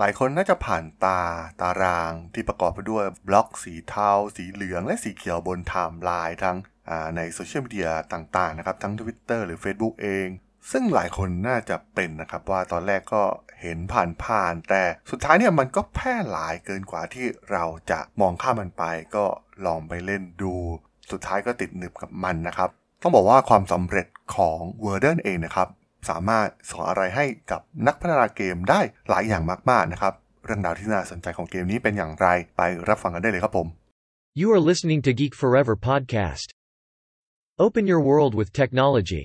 หลายคนน่าจะผ่านตาตารางที่ประกอบไปด้วยบล็อกสีเทา สีเหลือง และสีเขียวบนไทม์ไลน์ทั้งในโซเชียลมีเดียต่างๆนะครับ ทั้ง Twitter หรือ Facebook เอง ซึ่งหลายคนน่าจะเป็นนะครับว่าตอนแรกก็เห็นผ่านๆแต่สุดท้ายเนี่ยมันก็แพร่หลายเกินกว่าที่เราจะมองข้ามมันไป ก็ลองไปเล่นดู สุดท้ายก็ติดหนึบกับมันนะครับ ต้องบอกว่าความสำเร็จของ w o r d e n เองนะครับ สามารถสอนอะไรให้กับนักพัฒนาเกมได้หลายอย่างมากๆนะครับ เรื่องราวที่น่าสนใจของเกมนี้เป็นอย่างไรไปรับฟังกันได้เลยครับผม You are listening to Geek Forever podcast. Open your world with technology.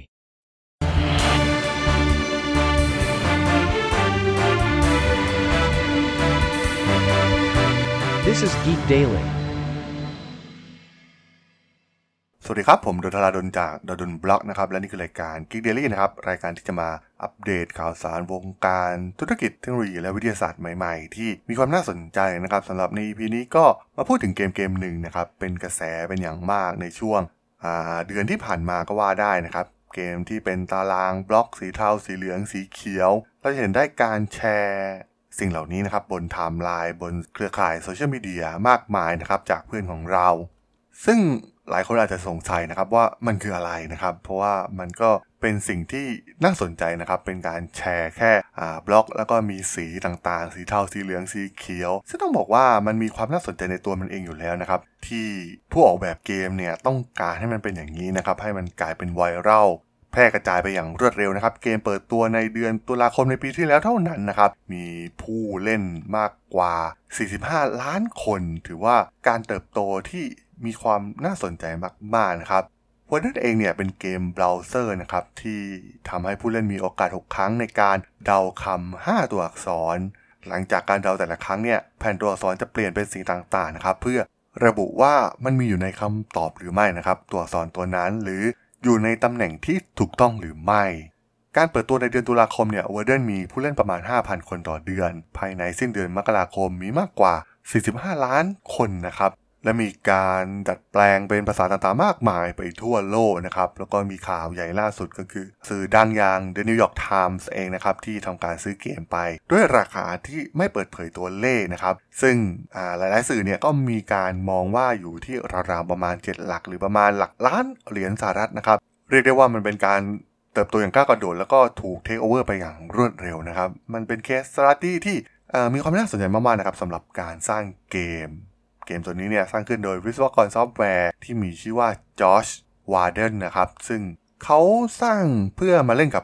This is Geek Daily. สวัสดีครับ ผมด.ดลจากด.ดล็อกนะครับ และนี่คือรายการ Geek Daily นะครับ รายการที่จะมาอัปเดตข่าวสารวงการธุรกิจเทคโนโลยีและวิทยาศาสตร์ใหม่ๆ ที่มีความน่าสนใจนะครับสำหรับใน EP นี้ก็มาพูดถึงเกมเกมหนึ่งนะครับ เป็นกระแสเป็นอย่างมากในช่วงเดือนที่ผ่านมาก็ว่าได้นะครับ เกมที่เป็นตารางบล็อกสีเทาสีเหลืองสีเขียว เราจะเห็นได้การแชร์สิ่งเหล่านี้นะครับบนไทม์ไลน์บนเครือข่ายโซเชียลมีเดียมากมายนะครับจากเพื่อนของเรา ซึ่ง หลายคนอาจจะสงสัยนะครับว่ามันคืออะไรนะครับ เพราะว่ามันก็เป็นสิ่งที่น่าสนใจนะครับ เป็นการแชร์แค่บล็อก แล้วก็มีสีต่างๆ สีเทาสีเหลืองสีเขียว ซึ่งต้องบอกว่ามันมีความน่าสนใจในตัวมันเองอยู่แล้วนะครับ ที่ผู้ออกแบบเกมเนี่ยต้องการให้มันเป็นอย่างนี้นะครับ ให้มันกลายเป็นไวรัลแพร่กระจายไปอย่างรวดเร็วนะครับ เกมเปิดตัวในเดือนตุลาคมในปีที่แล้วเท่านั้นนะครับ มีผู้เล่นมากกว่า 45 ล้านคน ถือว่าการเติบโตที่มีความน่าสนใจมากๆนะครับ Wordle เองเนี่ยเป็นเกมเบราว์เซอร์นะครับที่ทำให้ผู้เล่นมีโอกาส 6 ครั้งในการเดาคำ5ตัวอักษร หลังจากการเดาแต่ละครั้งเนี่ยแผ่นตัวอักษรจะเปลี่ยนเป็นสีต่างๆนะครับเพื่อระบุว่ามันมีอยู่ในคำตอบหรือไม่นะครับ ตัวอักษรตัวนั้นหรืออยู่ในตำแหน่งที่ถูกต้องหรือไม่ การเปิดตัวในเดือนตุลาคมเนี่ยวอร์เดนมีผู้เล่นประมาณ 5,000 คนต่อเดือน ภายในสิ้นเดือนมกราคมมีมากกว่า 45 ล้านคนนะครับ และมีการดัดแปลงเป็นภาษาต่างๆมากมายไปทั่วโลกนะครับ แล้วก็มีข่าวใหญ่ล่าสุดก็คือ สื่อดังอย่าง The New York Times เองนะครับ ที่ทำการซื้อเกมไป ด้วยราคาที่ไม่เปิดเผยตัวเลขนะครับ ซึ่งหลายๆสื่อเนี่ยก็มีการมองว่าอยู่ที่ราวๆประมาณ 7 หลัก หรือประมาณหลักล้านเหรียญสหรัฐนะครับ เรียกได้ว่ามันเป็นการเติบโตอย่างก้าวกระโดดแล้วก็ถูกเทคโอเวอร์ไปอย่างรวดเร็วนะครับ มันเป็น case study ที่มีความน่าสนใจมากๆนะครับสำหรับการสร้างเกม เกมตัวนี้เนี่ยสร้างขึ้นโดยวิศวกรซอฟต์แวร์ที่มีชื่อว่าจอชวาร์เดนนะครับ ซึ่งเขาสร้างเพื่อมาเล่นกับ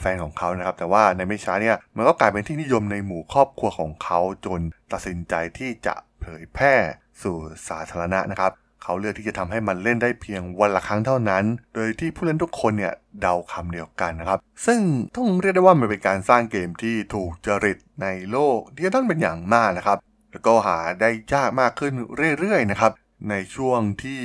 แฟนของเขานะครับ แต่ว่าในไม่ช้าเนี่ยมันก็กลายเป็นที่นิยมในหมู่ครอบครัวของเขาจนตัดสินใจที่จะเผยแพร่สู่สาธารณะนะครับเขาเลือกที่จะทำให้มันเล่นได้เพียงวันละครั้งเท่านั้น โดยที่ผู้เล่นทุกคนเนี่ยเดาคำเดียวกันนะครับ ซึ่งต้องเรียกได้ว่ามันเป็นการสร้างเกมที่ถูกจริตในโลกดิจิตอลเป็นอย่างมากนะครับ แล้วก็หาได้ยากมากขึ้นเรื่อยๆนะครับ ในช่วงที่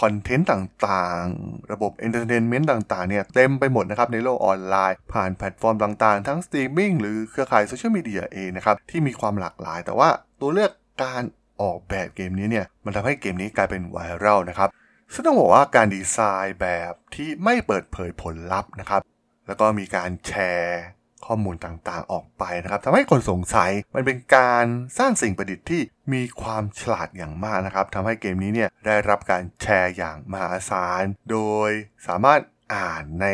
คอนเทนต์ต่างๆ ระบบ entertainment ต่างๆเนี่ยเต็มไปหมดนะครับในโลกออนไลน์ ผ่านแพลตฟอร์มต่างๆ ทั้งสตรีมมิ่งหรือเครือข่ายโซเชียลมีเดียเองนะครับที่มีความหลากหลาย แต่ว่าตัวเลือกการออกแบบเกมนี้เนี่ยมันทำให้เกมนี้กลายเป็นไวรัลนะครับซึ่งต้องบอกว่าการดีไซน์แบบที่ไม่เปิดเผยผลลัพธ์นะครับแล้วก็มีการแชร์ ข้อมูลต่างๆออกไปนะครับทำให้คนสงสัยมันเป็นการสร้างสิ่งประดิษฐ์ที่มีความฉลาดอย่างมากนะครับทำให้เกมนี้เนี่ยได้รับการแชร์อย่างมหาศาล โดยสามารถอ่านใน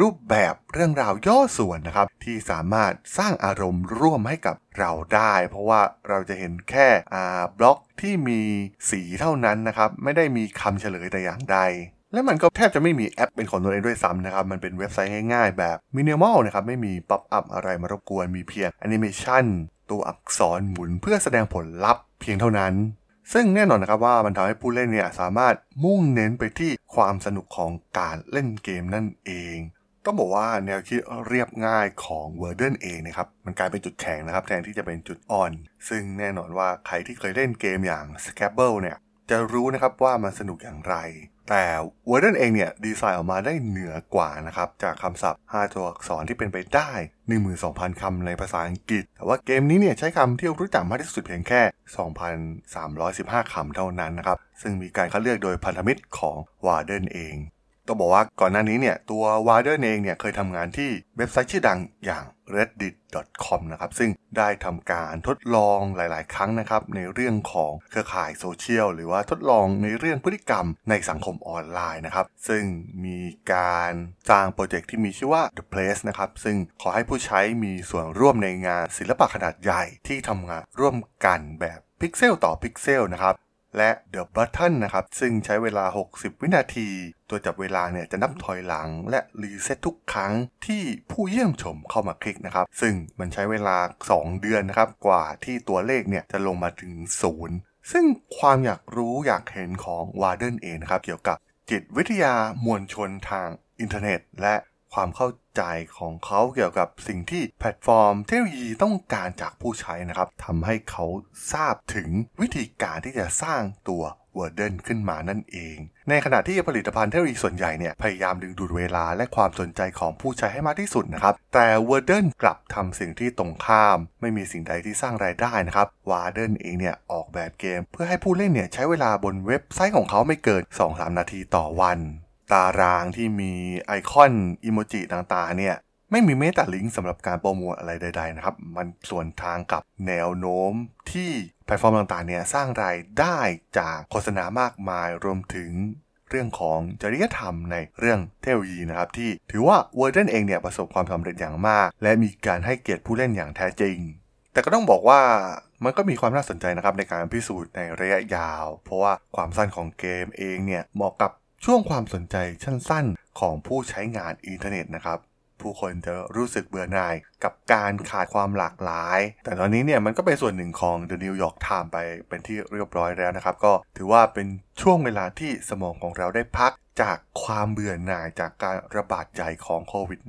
รูปแบบเรื่องราวย่อส่วนนะครับ ที่สามารถสร้างอารมณ์ร่วมให้กับเราได้ เพราะว่าเราจะเห็นแค่บล็อกที่มีสีเท่านั้นนะครับ ไม่ได้มีคำเฉลยแต่อย่างใด และมันก็แทบจะไม่มีแอปเป็นของตัวเองด้วยซ้ำนะครับ มันเป็นเว็บไซต์ง่ายๆ แบบมินิมอลนะครับ ไม่มี pop-up อะไรมารบกวน มีเพียงแอนิเมชันตัวอักษรหมุนเพื่อแสดงผลลัพธ์เพียงเท่านั้น ซึ่งแน่นอนนะครับว่ามันทำให้ผู้เล่นเนี่ยสามารถมุ่งเน้นไปที่ความสนุกของการเล่นเกมนั่นเองต้องบอกว่าแนวคิดเรียบง่ายของ w o r d e n เองนะครับมันกลายเป็นจุดแข็งนะครับ แทนที่จะเป็นจุดอ่อน ซึ่งแน่นอนว่าใครที่เคยเล่นเกมอย่าง Scrabble เนี่ยจะรู้นะครับว่ามันสนุกอย่างไร แต่ w o r d e n เองเนี่ยดีไซน์ออกมาได้เหนือกว่านะครับ จากคำศัพท์ 5 ตัวอักษรที่เป็นไปได้ 12,000 คำในภาษาอังกฤษ แต่ว่าเกมนี้เนี่ยใช้คำที่รู้จักมากที่สุดเพียงแค่ 2,315 คำเท่านั้นนะครับ ซึ่งมีการคัดเลือกโดยพันธมิตรของ w a r d e n เอง ต้องบอกว่าก่อนหน้านี้เนี่ยตัววาร์เดนเองเนี่ยเคยทำงานที่เว็บไซต์ชื่อดังอย่าง reddit.com นะครับซึ่งได้ทำการทดลองหลาย ๆ ครั้งนะครับในเรื่องของเครือข่ายโซเชียลหรือว่าทดลองในเรื่องพฤติกรรมในสังคมออนไลน์นะครับซึ่งมีการสร้างโปรเจกต์ที่มีชื่อว่า The Place นะครับซึ่งขอให้ผู้ใช้มีส่วนร่วมในงานศิลปะขนาดใหญ่ที่ทำงานร่วมกันแบบพิกเซลต่อพิกเซลนะครับ และ The Button นะครับ ซึ่งใช้เวลา 60 วินาที ตัวจับเวลาเนี่ยจะนับถอยหลังและรีเซ็ตทุกครั้งที่ผู้เยี่ยมชมเข้ามาคลิกนะครับ ซึ่งมันใช้เวลา 2 เดือนนะครับ กว่าที่ตัวเลขเนี่ยจะลงมาถึงศูนย์ซึ่งความอยากรู้อยากเห็นของวาร์เดนเองนะครับ เกี่ยวกับจิตวิทยามวลชนทางอินเทอร์เน็ต และ ความเข้าใจของเขาเกี่ยวกับสิ่งที่แพลตฟอร์มเทคโนโลยีต้องการจากผู้ใช้นะครับทำให้เขาทราบถึงวิธีการที่จะสร้างตัว Wordle ขึ้นมานั่นเอง ในขณะที่ผลิตภัณฑ์เทคโนโลยีส่วนใหญ่เนี่ย พยายามดึงดูดเวลาและความสนใจของผู้ใช้ให้มากที่สุดนะครับ แต่ Wordle กลับทำสิ่งที่ตรงข้าม ไม่มีสิ่งใดที่สร้างรายได้นะครับวาร์เดนเองเนี่ย ออกแบบเกม เพื่อให้ผู้เล่นเนี่ย ใช้เวลาบนเว็บไซต์ของเขาไม่เกิน 2-3 นาทีต่อวัน ตารางที่มีไอคอนอิโมจิต่างๆเนี่ยไม่มีแม้แต่ลิงก์สำหรับการโปรโมทอะไรใด ๆ นะครับ มันสวนทางกับแนวโน้มที่แพลตฟอร์มต่างๆเนี่ยสร้างรายได้จากโฆษณามากมายรวมถึงเรื่องของจริยธรรมในเรื่องเทคโนโลยีนะครับที่ถือว่า Wordle เองเนี่ยประสบความสำเร็จอย่างมาก และมีการให้เกียรติผู้เล่นอย่างแท้จริง แต่ก็ต้องบอกว่ามันก็มีความน่าสนใจนะครับในการพิสูจน์ในระยะยาว เพราะว่าความสั้นของเกมเองเนี่ยเหมาะกับ ช่วงความสนใจสั้นๆ ของผู้ใช้งานอินเทอร์เน็ตนะครับ ผู้คนจะรู้สึกเบื่อหน่ายกับการขาดความหลากหลาย แต่ตอนนี้เนี่ยมันก็เป็นส่วนหนึ่งของ The New York Times ไปเป็นที่เรียบร้อยแล้วนะครับ ก็ถือว่าเป็นช่วงเวลาที่สมองของเราได้พักจากความเบื่อหน่ายจากการระบาดใหญ่ของโควิด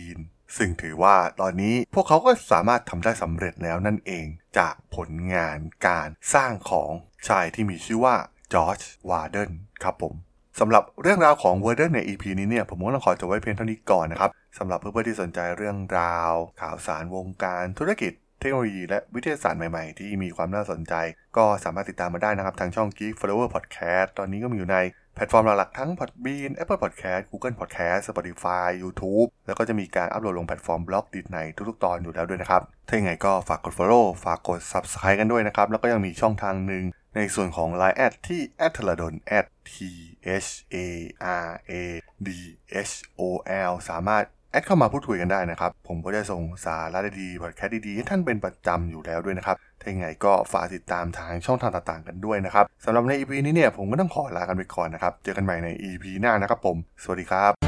-19 ซึ่งถือว่าตอนนี้พวกเขาก็สามารถทำได้สำเร็จแล้วนั่นเองจากผลงานการสร้างของชายที่มีชื่อว่าจอร์จวาร์เดนครับผม สำหรับเรื่องราวของเวอร์เดนใน EP นี้เนี่ยผมก็ต้องขอจบไว้เพียงเท่านี้ก่อนนะครับสำหรับเพื่อนๆที่สนใจเรื่องราว ข่าวสารวงการธุรกิจเทคโนโลยีและวิทยาศาสตร์ใหม่ๆ ที่มีความน่าสนใจ ก็สามารถติดตามมาได้นะครับทางช่อง Geek Forever Podcast ตอนนี้ก็มีอยู่ในแพลตฟอร์มหลักๆทั้ง Podbean Apple Podcast Google Podcast Spotify YouTube แล้วก็จะมีการอัปโหลดลงแพลตฟอร์ม Blockdit ในทุกๆตอนอยู่แล้วด้วยนะครับ ถ้าอย่างไรก็ฝากกด Follow ฝากกด Subscribe กันด้วยนะครับ แล้วก็ยังมีช่องทางหนึ่ง ในส่วนของ Line add ที่ a t h a d o n t h a r a d h o l สามารถแอดเข้ามาพูดคุยกันได้นะครับ ผมก็จะส่งสาระดีๆพอดแคสต์ดีๆ ให้ท่านเป็นประจำอยู่แล้วด้วยนะครับ ถ้าอย่างไรก็ฝากติดตามทางช่องทางต่างๆ กันด้วยนะครับสำหรับใน EP นี้เนี่ยผมก็ต้องขอลากันไปก่อนนะครับ เจอกันใหม่ใน EP หน้านะครับผม สวัสดีครับ